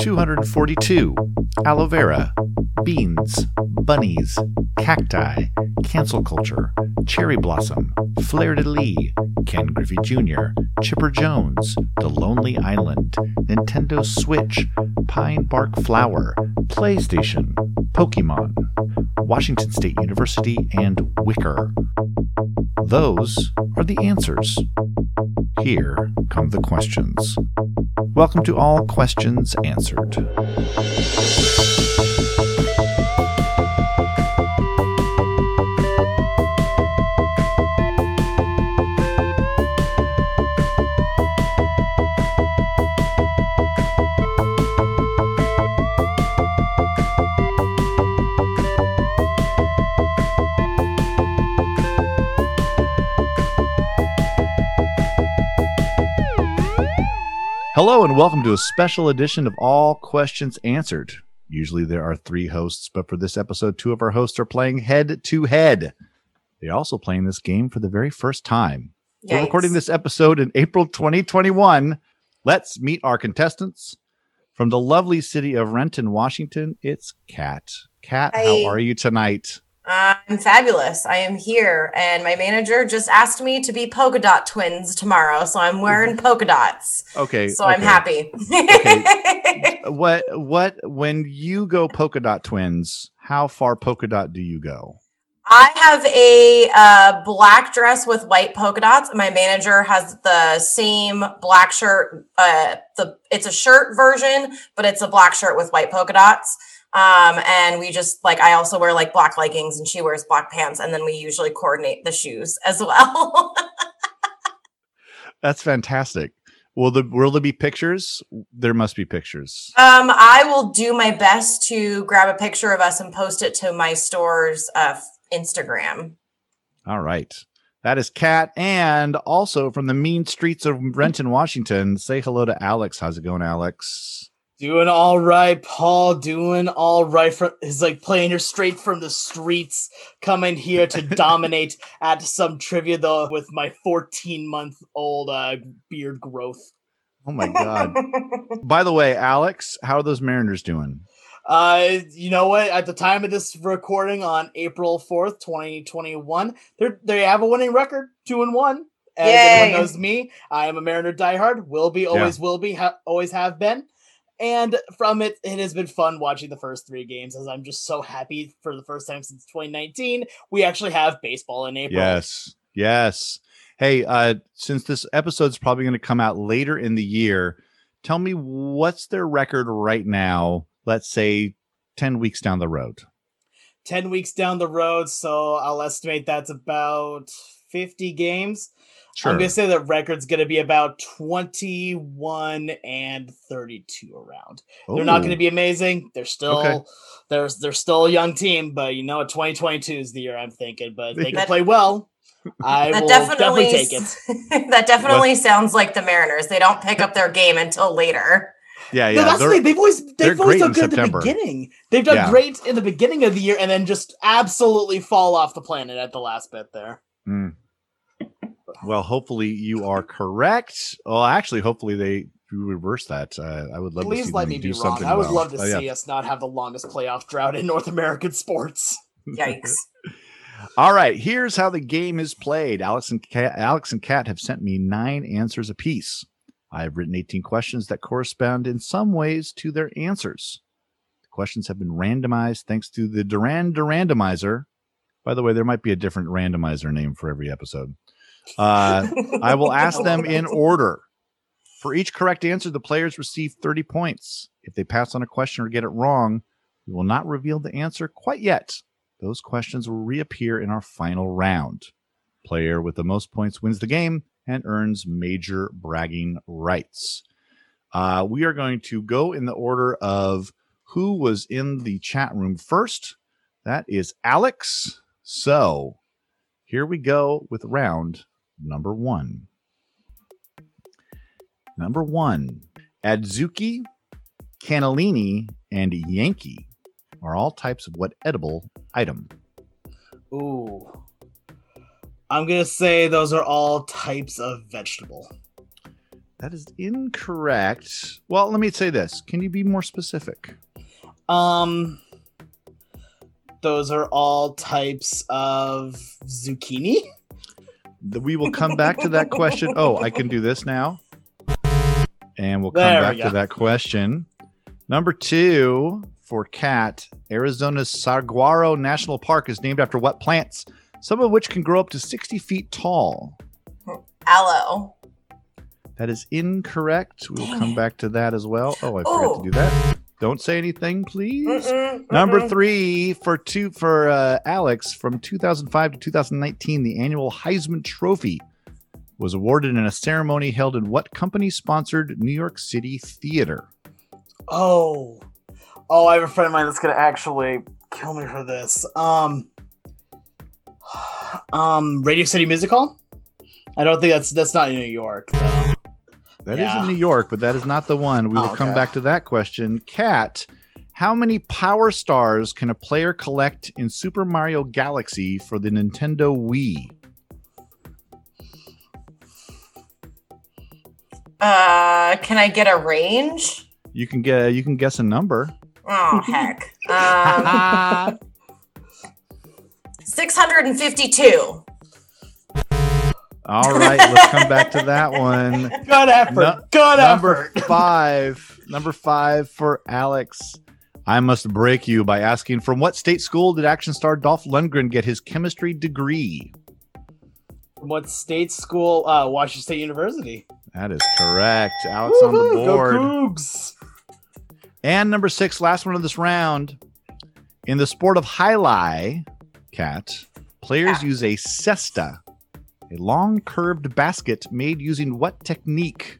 242. Aloe vera, beans, bunnies, cacti, cancel culture, cherry blossom, fleur de lis, Ken Griffey Jr., Chipper Jones, The Lonely Island, Nintendo Switch, Pine Bark Flour, PlayStation, Pokemon, Washington State University, and Wicker. Those are the answers. Here come the questions. Welcome to All Questions Answered. Hello, and welcome to a special edition of All Questions Answered. Usually there are three hosts, but for this episode, two of our hosts are playing head to head. They're also playing this game for the very first time. We're recording this episode in April 2021. Let's meet our contestants. From the lovely city of Renton, Washington, it's Kat. Kat, how are you tonight? I'm fabulous. I am here, and my manager just asked me to be polka dot twins tomorrow, so I'm wearing polka dots. Okay. So I'm okay. happy. What what when you go polka dot twins, how far polka dot do you go? I have a uh, black dress with white polka dots. My manager has the same black shirt. Uh, the it's a shirt version, but it's a black shirt with white polka dots. Um, and we just like I also wear like black leggings, and she wears black pants, and then we usually coordinate the shoes as well. That's fantastic. Will the will there be pictures? There must be pictures. Um, I will do my best to grab a picture of us and post it to my store's uh, Instagram. All right. That is Kat. And also from the mean streets of Renton, Washington, say hello to Alex. How's it going, Alex? Doing all right, Paul. Doing all right. From is like playing her straight from the streets, coming here to dominate at some trivia though with my 14 month old uh, beard growth. Oh my god. By the way, Alex, how are those Mariners doing? Uh, you know what? At the time of this recording on April 4th, 2021, they they have a winning record, two and one. As Yay. everyone knows me, I am a Mariner diehard. Will be, always will be, ha- always have been. And from it, it has been fun watching the first three games as I'm just so happy for the first time since 2019. We actually have baseball in April. Yes. Yes. Hey, uh, since this episode's probably going to come out later in the year, tell me what's their record right now, let's say 10 weeks down the road. 10 weeks down the road, so I'll estimate that's about 50 games. I'm gonna say the record's gonna be about 21 and 32 around. They're not gonna be amazing. They're still Okay. they're they're still a young team, but you know, what, 2022 is the year I'm thinking. But they can That- play well. I that will definitely, definitely take it. that definitely sounds like the Mariners. They don't pick up their game until later. Yeah, no, yeah. that's the they're- thing. They've always they're they've always great done in good at the beginning. They've done Yeah. great in the beginning of the year, and then just absolutely fall off the planet at the last bit there. Mm. Well, hopefully you are correct. Well, actually, hopefully they reverse that. Uh, I would love to Please see let them me do be wrong. I would well. love to Oh, yeah. see us not have the longest playoff drought in North American sports. Yikes. All right, here's how the game is played. Alex and Kat, Alex and Kat have sent me nine answers apiece. I have written 18 questions that correspond in some ways to their answers. The questions have been randomized thanks to the Duran Durandomizer. By the way, there might be a different randomizer name for every episode. Uh, I will ask them in order. For each correct answer, the players receive 30 points. If they pass on a question or get it wrong, we will not reveal the answer quite yet. Those questions will reappear in our final round. Player with the most points wins the game and earns major bragging rights. Uh, we are going to go in the order of who was in the chat room first. That is Alex. So here we go with round number one. Number one, Adzuki, Cannellini, and Yankee are all types of what edible item? Ooh. I'm gonna say those are all types of vegetable. That is incorrect. Well, let me say this. Can you be more specific? Um, those are all types of zucchini. We will come back to that question. Oh, I can do this now. And we'll come There we back to that question. Number two for Kat Arizona's Saguaro National Park is named after what plants? Some of which can grow up to 60 feet tall. Aloe. That is incorrect. We will Dang come back to that as well. Oh, I forgot Oh. to do that. Don't say anything, please. Mm-mm, Number mm-mm. three for two for uh, Alex from 2005 to 2019, the annual Heisman Trophy was awarded in a ceremony held in what company-sponsored New York City theater? Oh, oh, I have a friend of mine that's gonna actually kill me for this. Um, um, Radio City Music Hall. I don't think that's that's not in New York. Though. That is Yeah. in New York, but that is not the one. We will Oh, come okay. back to that question. Kat, how many power stars can a player collect in Super Mario Galaxy for the Nintendo Wii? Uh, can I get a range? You can get you can guess a number. Oh heck. Um, six hundred and fifty-two. All right, let's come back to that one. Good effort. Nu- Good number effort. five. Number five for Alex. I must break you by asking from what state school did action star Dolph Lundgren get his chemistry degree? What state school? Uh, Washington State University. That is correct. Alex on the Woohoo, go board. Cougs. And number six, last one of this round. In the sport of highlight, Kat, players use a cesta, a long curved basket made using what technique?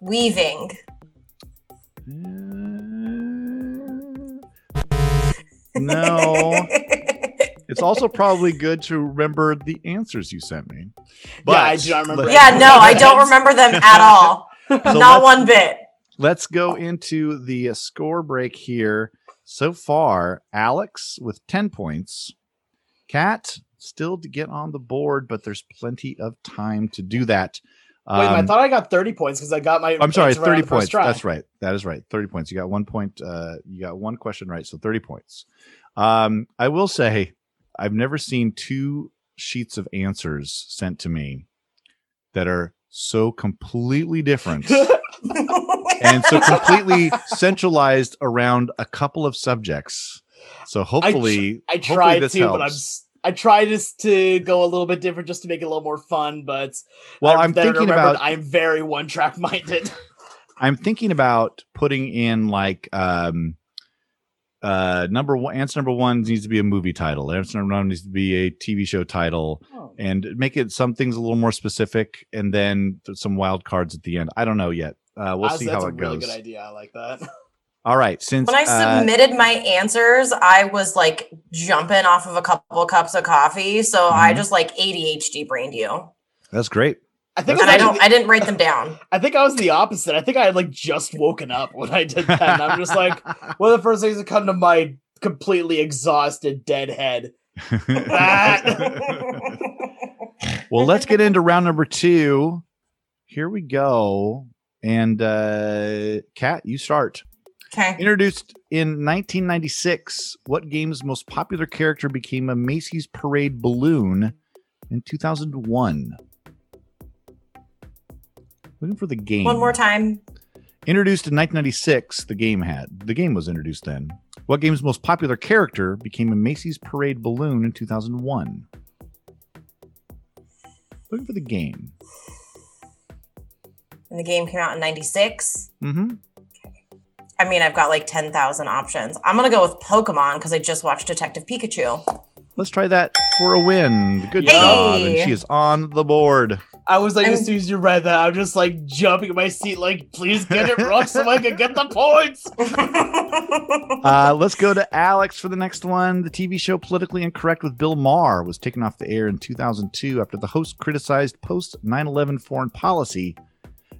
Weaving. Mm. No. It's also probably good to remember the answers you sent me. But Yeah, I do not remember yeah, no, I don't remember them at all. So Not one bit. Let's go into the score break here. So far, Alex with 10 points. Kat still to get on the board, but there's plenty of time to do that. Wait, I Um, thought I got 30 points because I got my. I'm sorry, answer right 30 points. That's right. That is right. 30 points. You got one point. Uh, you got one question right. So 30 points. Um, I will say, I've never seen two sheets of answers sent to me that are so completely different and so completely centralized around a couple of subjects. So hopefully, I hopefully tried this to, helps. but I'm. I tried just to go a little bit different, just to make it a little more fun. But well, I I'm thinking about I'm very one track minded. I'm thinking about putting in like um uh number one answer number one needs to be a movie title. Answer number one needs to be a TV show title and make it some things a little more specific and then some wild cards at the end. I don't know yet. Uh we'll see that's how a it really goes. good idea. I like that. All right, since when I uh, submitted my answers, I was like jumping off of a couple cups of coffee. So I Mhm. just like ADHD brained you. that's great. I think And I, I don't actually- I didn't write them down. I think I was the opposite. I think I had like just woken up when I did that. And I'm just like, one of the first things that come to my completely exhausted dead head. well, let's get into round number two. Here we go. And uh Kat, you start. Okay. Introduced in 1996, what game's most popular character became a Macy's parade balloon in 2001? Looking for the game. One more time. Introduced in 1996, the game had. The game was introduced then. What game's most popular character became a Macy's parade balloon in 2001? Looking for the game. And the game came out in 96. Mm-hmm. I mean, I've got like 10,000 options. I'm going to go with Pokemon because I just watched Detective Pikachu. Let's try that for a win. Good Hey! job. And she is on the board. I was like, as soon as you read that, I'm just like jumping in my seat, like, please get it wrong so I can get the points. Uh, let's go to Alex for the next one. The TV show Politically Incorrect with Bill Maher was taken off the air in 2002 after the host criticized post 9 11 foreign policy.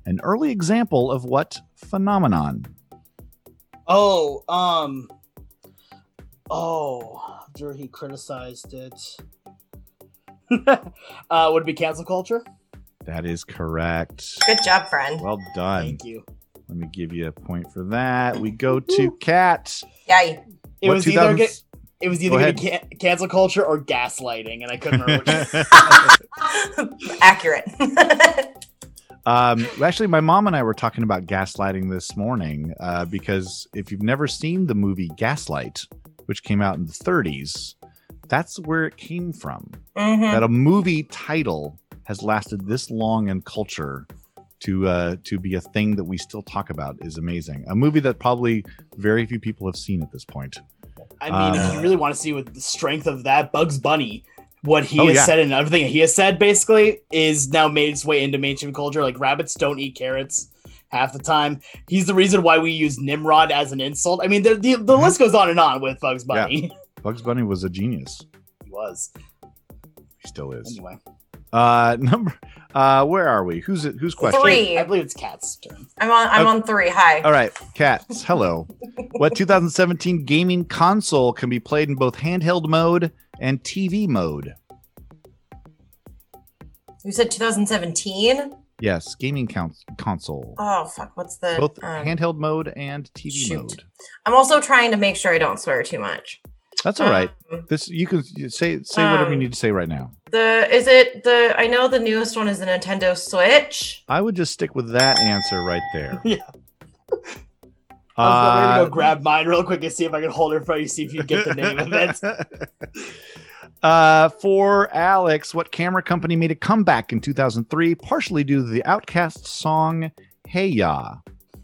An early example of what phenomenon? Oh, um, oh, after he criticized it, uh, would it be cancel culture? That is correct. Good job, friend. Well done. Thank you. Let me give you a point for that. We go to Kat. Yay. It What was 2000s either get, it was either gonna ca- cancel culture or gaslighting, and I couldn't remember which. Accurate. Um, actually, my mom and I were talking about gaslighting this morning uh, because if you've never seen the movie Gaslight, which came out in the 30s, that's where it came from. Mhm. That a movie title has lasted this long in culture to uh, to be a thing that we still talk about is amazing. A movie that probably very few people have seen at this point. I mean, if you really want to see what the strength of that Bugs Bunny, what he Oh, has yeah. said and everything he has said, basically, is now made its way into mainstream culture. Like rabbits don't eat carrots half the time. He's the reason why we use Nimrod as an insult. I mean, the the, the Mhm. list goes on and on with Bugs Bunny. Bugs Bunny was a genius. he was He still is. anyway. Uh, number. Uh, where are we? Who's it? Whose question? Three. I believe it's Kat's turn. I'm on. I'm Okay. on three. Hi. All right, cats. Hello. what 2017 gaming console can be played in both handheld mode and TV mode? You said 2017. Yes, gaming cons- console. Oh fuck. What's the? both um, handheld mode and TV shoot. mode. I'm also trying to make sure I don't swear too much. That's all right. Um, This you can say say whatever you Um, need to say right now. the is it the? I know the newest one is the Nintendo Switch. I would just stick with that answer right there. Yeah. I was gonna Uh, go grab mine real quick and see if I can hold it for front of you, see if you get the name of it. Uh, for Alex, what camera company made a comeback in 2003, partially due to the OutKast song "Hey Ya"?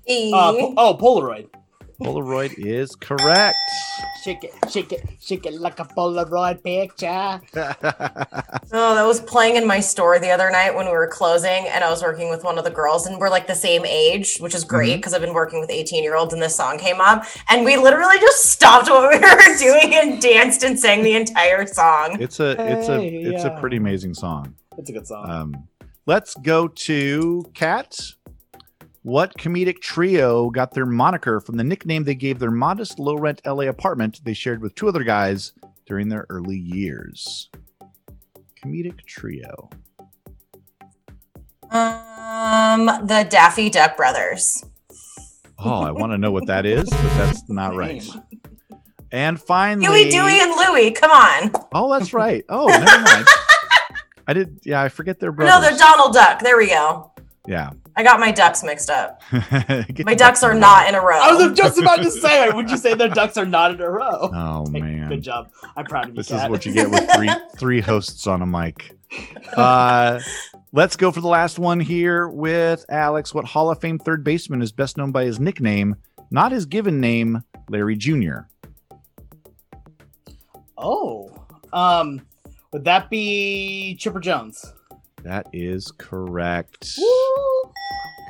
Uh, po- oh, Polaroid. Polaroid is correct. Shake it, shake it, shake it like a Polaroid picture. Oh, that was playing in my store the other night when we were closing, and I was working with one of the girls, and we're like the same age, which is great because I've been working with 18 year olds, and this song came up, and we literally just stopped what we were doing and danced and sang the entire song. it's a it's a Hey it's a pretty amazing song. It's a good song. Um, let's go to Kat. What comedic trio got their moniker from the nickname they gave their modest low rent LA apartment they shared with two other guys during their early years? Comedic trio. Um, the Daffy Duck Brothers. Oh, I want to know what that is, but that's not right. And finally, Huey, Dewey, and Louie. Come on. Oh, that's right. Oh, never mind. I did. Yeah, I forget their brother. No, they're Donald Duck. There we go. Yeah. I got my ducks mixed up. My ducks are not in a row. I was just about to say, would you say their ducks are not in a row? Oh Hey, man. Good job. I'm proud of you. This Kat. is what you get with three three hosts on a mic. Uh, let's go for the last one here with Alex. What Hall of Fame third baseman is best known by his nickname, not his given name, Larry Jr. Oh, um, would that be Chipper Jones? That is correct. Woo!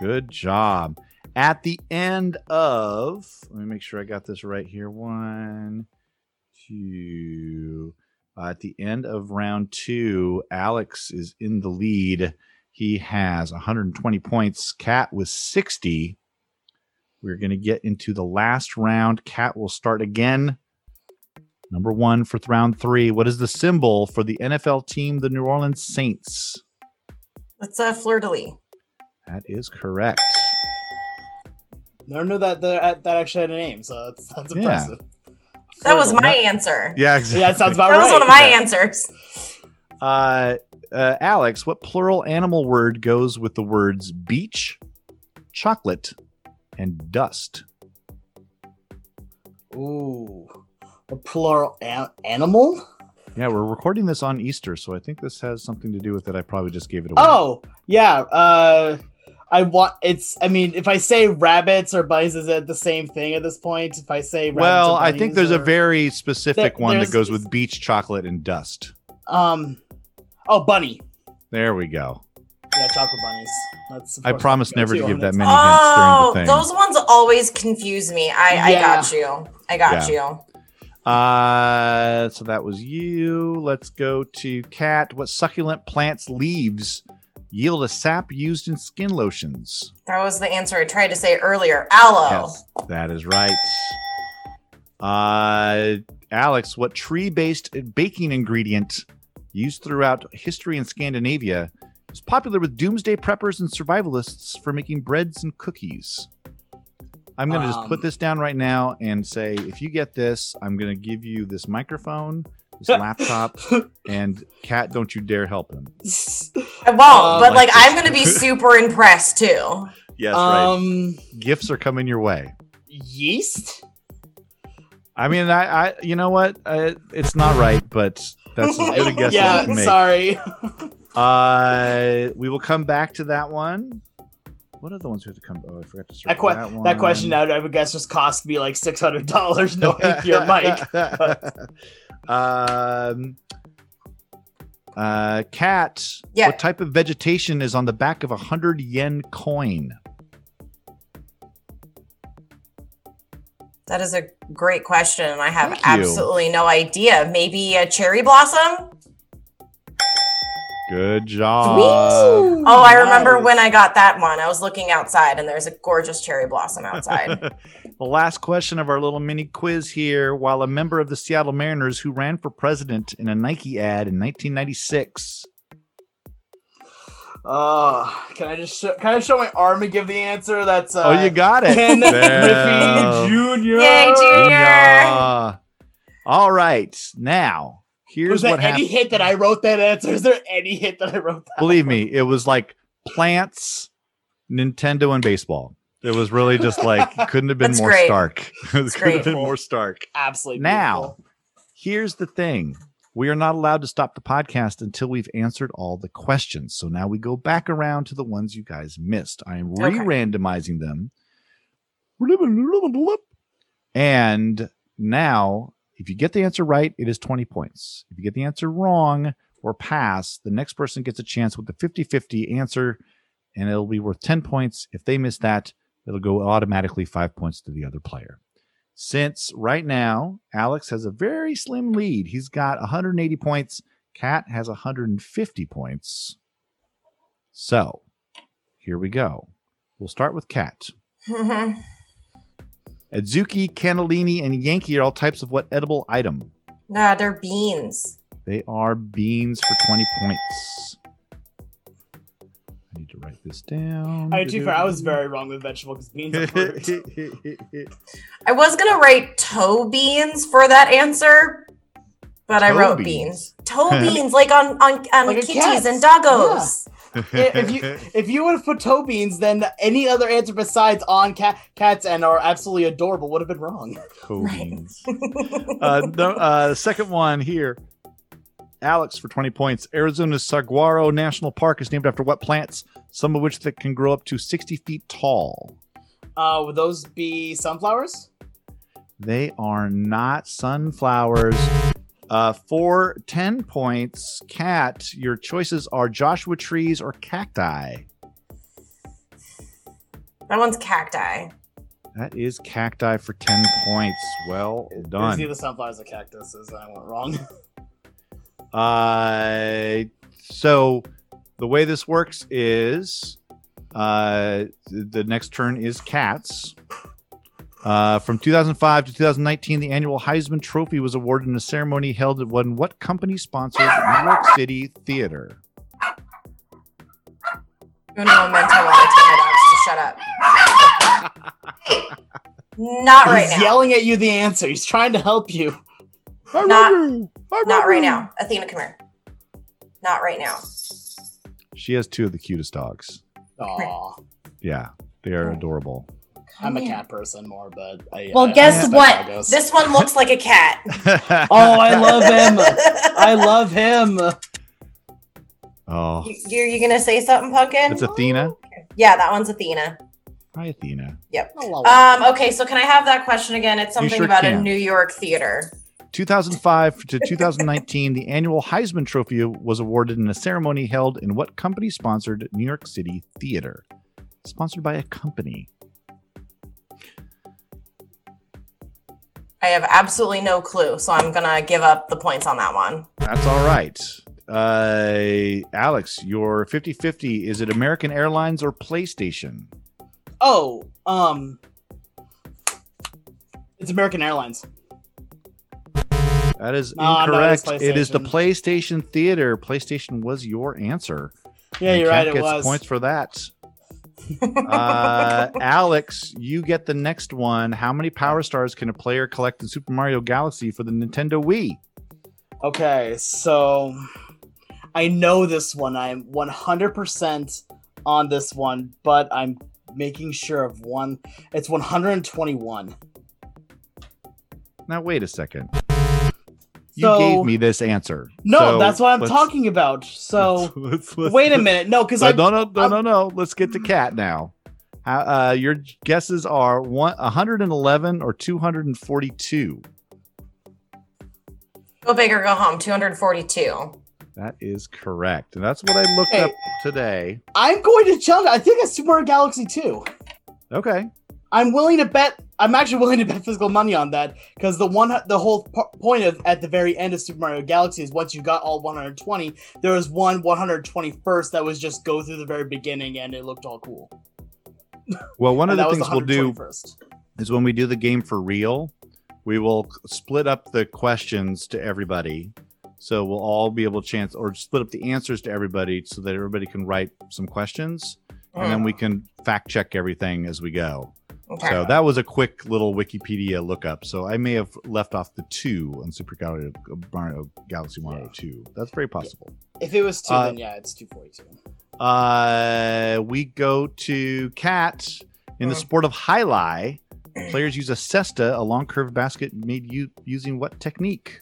Good job. At the end of, let me make sure I got this right here. One, two. Uh, at the end of round two, Alex is in the lead. He has 120 points. Kat with 60. We're going to get into the last round. Kat will start again. Number one for round three. What is the symbol for the NFL team, the New Orleans Saints? It's a fleur de lis. That is correct. Never knew that that, that actually had a name, so that's, that's Yeah. impressive. That was my lis. answer. Yeah, exactly. Yeah, that sounds about That right. That was one of my Yeah. answers. Uh, uh, Alex, what plural animal word goes with the words beach, chocolate, and dust? Ooh, a plural a- animal. Yeah, we're recording this on Easter, so I think this has something to do with it. I probably just gave it away. Oh, yeah. Uh, I want it's. I mean, if I say rabbits or bunnies, is it the same thing at this point? If I say rabbits well, or I think bunnies there's a very specific There- one that goes with beach, chocolate, and dust. um. Oh, bunny. There we go. Yeah, chocolate bunnies. That's. I promise never to give that many Oh, hints during the thing. those ones always confuse me. I, I got you. I got you. Uh, so that was you. Let's go to Kat. What succulent plant's leaves yield a sap used in skin lotions? That was the answer I tried to say earlier. Aloe. Yes, that is right. Uh, Alex, what tree-based baking ingredient used throughout history in Scandinavia was popular with doomsday preppers and survivalists for making breads and cookies. I'm going to just put Um, this down right now and say, if you get this, I'm going to give you this microphone, this laptop, and Kat, don't you dare help him. I won't, Um, but like like I'm gonna be super impressed too. Yes, um, Gifts are coming your way. yeast. I mean, I, I you know what? Uh, it's not right, but that's as good a guess as yeah, you can make. sorry. Uh, we will come back to that one. What are the ones we have to come? Oh, I forgot to That, que- that, one. that question, I I would guess, just cost me like six hundred dollars knowing your mic. um, uh, Kat. Yeah. What type of vegetation is on the back of a hundred yen coin? That is a great question, and I have Thank you. absolutely no idea. Maybe a cherry blossom? Good job. Oh, I remember Nice. when I got that one. I was looking outside, and there's a gorgeous cherry blossom outside. the last question of our little mini quiz here. While a member of the Seattle Mariners who ran for president in a Nike ad in 1996. Oh, can I just show, can I show my arm and give the answer? That's uh, oh, you got it. Ken Bell. Griffey Jr. Yay, Junior! Yeah. All right. Now, here's Was there what any happened. hint that I wrote that answer? Is there any hint that I wrote that? Believe me, it was like plants, Nintendo, and baseball. It was really just like couldn't have been more great. stark. it couldn't have been more stark. Absolutely. Now, beautiful. here's the thing. We are not allowed to stop the podcast until we've answered all the questions. So now we go back around to the ones you guys missed. I am re-randomizing them. And now, if you get the answer right, it is 20 points. If you get the answer wrong or pass, the next person gets a chance with the 50 50 answer, and it'll be worth 10 points. If they miss that, it'll go automatically five points to the other player. Since right now, Alex has a very slim lead, he's got 180 points. Kat has 150 points. So here we go. We'll start with Kat. Adzuki, cannellini, and Yankee are all types of what edible item? nah, they're beans. They are beans for 20 points. I need to write this down. I mean, to be I was very wrong with vegetable because beans are fruit. I was gonna write toe beans for that answer, but I wrote beans. beans. Toe beans, like on on, on Like kitties and doggos. If you if you would have put toe beans, then any other answer besides on cat cats and are absolutely adorable would have been wrong. Toe Right. beans. uh, no, uh, second one here. Alex for 20 points. Arizona's Saguaro National Park is named after what plants? Some of which that can grow up to 60 feet tall. Uh, would those be sunflowers? They are not sunflowers. Uh, for 10 points, Kat, your choices are Joshua trees or cacti. That one's cacti. That is cacti for 10 points. Well It was done. either sunflowers or cactuses, and I went wrong. Uh, so the way this works is uh, the next turn is Kat's. Uh, from 2005 to 2019, the annual Heisman Trophy was awarded in a ceremony held at one what company sponsored New York City Theater? Uno momento while I tell my dogs to shut up. Not right He's now. yelling at you the answer. He's trying to help you. I Not- love you. I love Not right now. Athena, come here. Not right now. She has two of the cutest dogs. Aw, Yeah, they are adorable. I'm a cat person more, but I, Well, I- I guess respect what? doggos. This one looks like a cat. Oh, I love him. I love him. oh, You, you're you gonna say something, Pumpkin? it's Athena. yeah, that one's Athena. Hi, Athena. Um, okay, so can I have that question again? It's something sure about a. New York theater. 2005 to 2019, the annual Heisman Trophy was awarded in a ceremony held in what company sponsored New York City Theater? Sponsored by a company. I have absolutely no clue, so I'm gonna give up the points on that one. That's all right. Uh, Alex, your 50 50, is it American Airlines or PlayStation? Oh, um, it's American Airlines. That is No, no, it is incorrect. it is the PlayStation. PlayStation Theater. PlayStation was your answer. Yeah, And you're Kat right. It gets was. points for that. Uh, Alex, you get the next one. How many Power Stars can a player collect in Super Mario Galaxy for the Nintendo Wii? Okay, so I know this one. I'm 100% on this one, but I'm making sure of one. It's 121. Now wait a second. You So- gave me this answer. No, So that's what I'm talking about. So let's- let's- wait a minute. No, because No, I no, no, no, no, no. Let's get to Kat now. How, uh, your guesses are one, 111 or 242. Go big or go home. 242. That is correct. And that's what I looked Hey. up today. I'm going to challenge. I think it's Super Mario Galaxy 2. Okay. I'm willing to bet. I'm actually willing to bet physical money on that because the one, the whole po- point of at the very end of Super Mario Galaxy is once you got all 120, there was one 121st that was just go through the very beginning and it looked all cool. Well, one of the things we'll do 121st. is when we do the game for real, we will split up the questions to everybody. So we'll all be able to chance or split up the answers to everybody so that everybody can write some questions and then we ah. can fact check everything as we go. Okay. So that was a quick little Wikipedia lookup. So I may have left off the two on Super Mario, Mario Galaxy Mario Yeah. 2. That's very possible. If it was two, Uh, then yeah, it's 242. Uh, we go to Kat in the Hmm. sport of jai alai. Players use a cesta, a long curved basket made u- using what technique?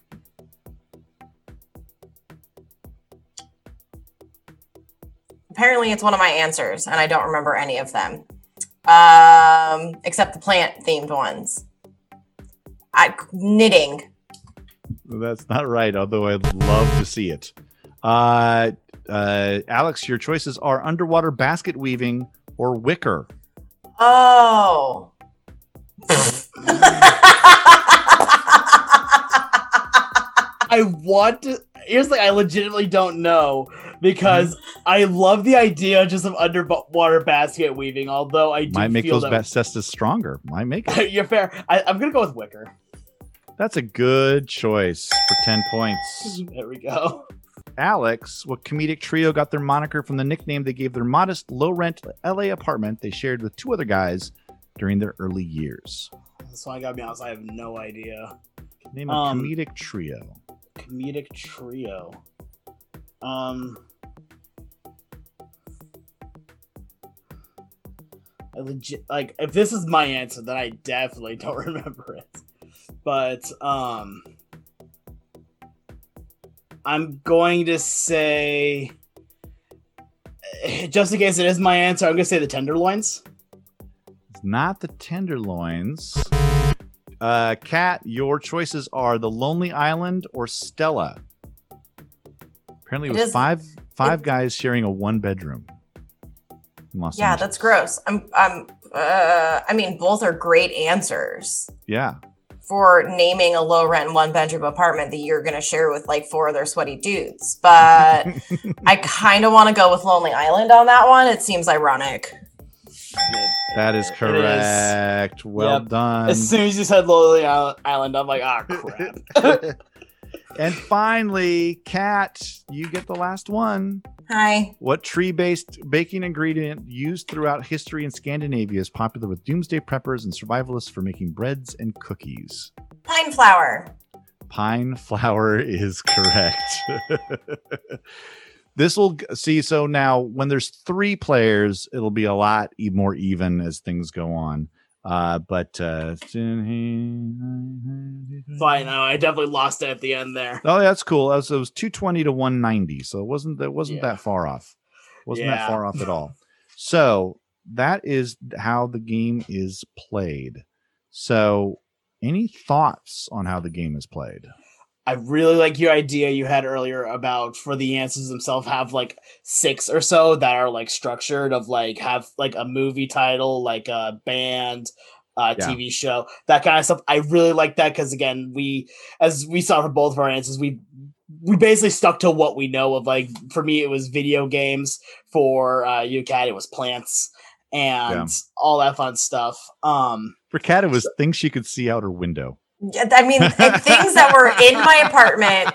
Apparently, it's one of my answers, and I don't remember any of them, um, except the plant themed ones. I knitting. That's not right, although I'd love to see it. Uh, uh, Alex, your choices are underwater basket weaving or wicker. Oh. I want to. Here's the. I legitimately don't know because I love the idea just of underwater basket weaving. Although I do Might make those that, cestas stronger. Might make it. You're fair. I, I'm gonna go with Wicker. That's a good choice for 10 points. There we go. Alex, what comedic trio got their moniker from the nickname they gave their modest, low rent LA apartment they shared with two other guys during their early years? So I gotta be honest. I have no idea. Name a Um, comedic trio. Comedic trio. Um. I legit like if this is my answer, then I definitely don't remember it. But um I'm going to say just in case it is my answer, I'm gonna say the tenderloins. It's not the Tenderloins. Uh, Kat, your choices are the Lonely Island or Stella. Apparently, it, It was is- five five it- guys sharing a one bedroom. yeah, Angeles. that's gross. I'm. I'm. Uh, I mean, both are great answers Yeah, for naming a low rent one bedroom apartment that you're going to share with like four other sweaty dudes. But I kind of want to go with Lonely Island on that one. It seems ironic. That is It is. correct. Well Yep. done. As soon as you said Lonely Island, I'm like, ah, crap. and finally, Kat, you get the last one. Hi. What tree based baking ingredient used throughout history in Scandinavia is popular with doomsday preppers and survivalists for making breads and cookies? Pine flour. Pine flour is correct. this will see. So now, when there's three players, it'll be a lot more even as things go on. Uh, but uh, Fine, no, I definitely lost it at the end there. Oh, that's cool. That was, it was 220 to 190. So it wasn't that wasn't Yeah. that far off. Wasn't that far off at all. So that is how the game is played. So any thoughts on how the game is played? I really like your idea you had earlier about for the answers themselves have like six or so that are like structured of like have like a movie title, like a band, Yeah. TV show, that kind of stuff. I really like that because again, we as we saw for both of our answers, we we basically stuck to what we know of like for me it was video games, for uh you Kat it was plants and Yeah. all that fun stuff. Um For Kat, it was things she could see out her window. Yeah, I mean, things that were in my apartment,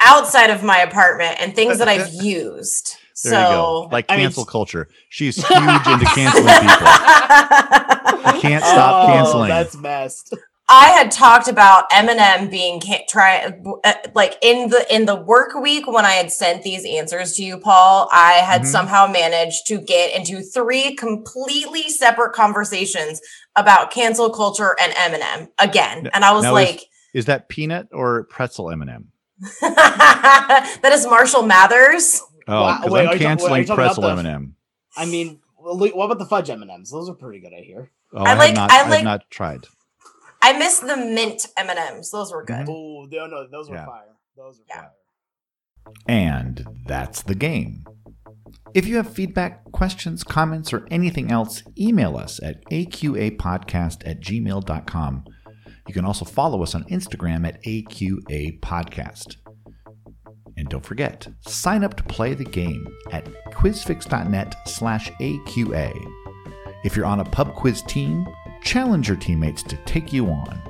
outside of my apartment, and things that I've used. There you go. So Like I mean, cancel culture. She's huge into canceling people. I can't stop Oh, canceling. That's messed. I had talked about Eminem being try uh, like in the in the work week when I had sent these answers to you, Paul. I had Mhm. somehow managed to get into three completely separate conversations about cancel culture and Eminem again, and I was now is- like, Is that peanut or pretzel M&M? "That is Marshall Mathers." Oh, Wow, wait, I'm you talking- wait, canceling you talking pretzel the- M&M. I mean, what about the fudge M and M's? Those are pretty good. I hear. Oh, I I, like- not, I I have like- not tried. I miss the mint M and M's; those were good. Mm-hmm. Oh no, no, those were Yeah. fire. Those were Yeah. fire. And that's the game. If you have feedback, questions, comments, or anything else, email us at aqapodcast at gmail.com. You can also follow us on Instagram at aqapodcast. And don't forget, sign up to play the game at quizfix.net slash AQA. If you're on a pub quiz team, challenge your teammates to take you on.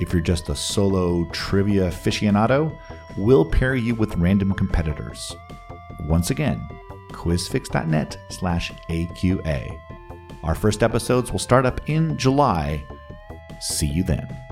If you're just a solo trivia aficionado, we'll pair you with random competitors. Once again, quizfix.net slash AQA. Our first episodes will start up in July. See you then.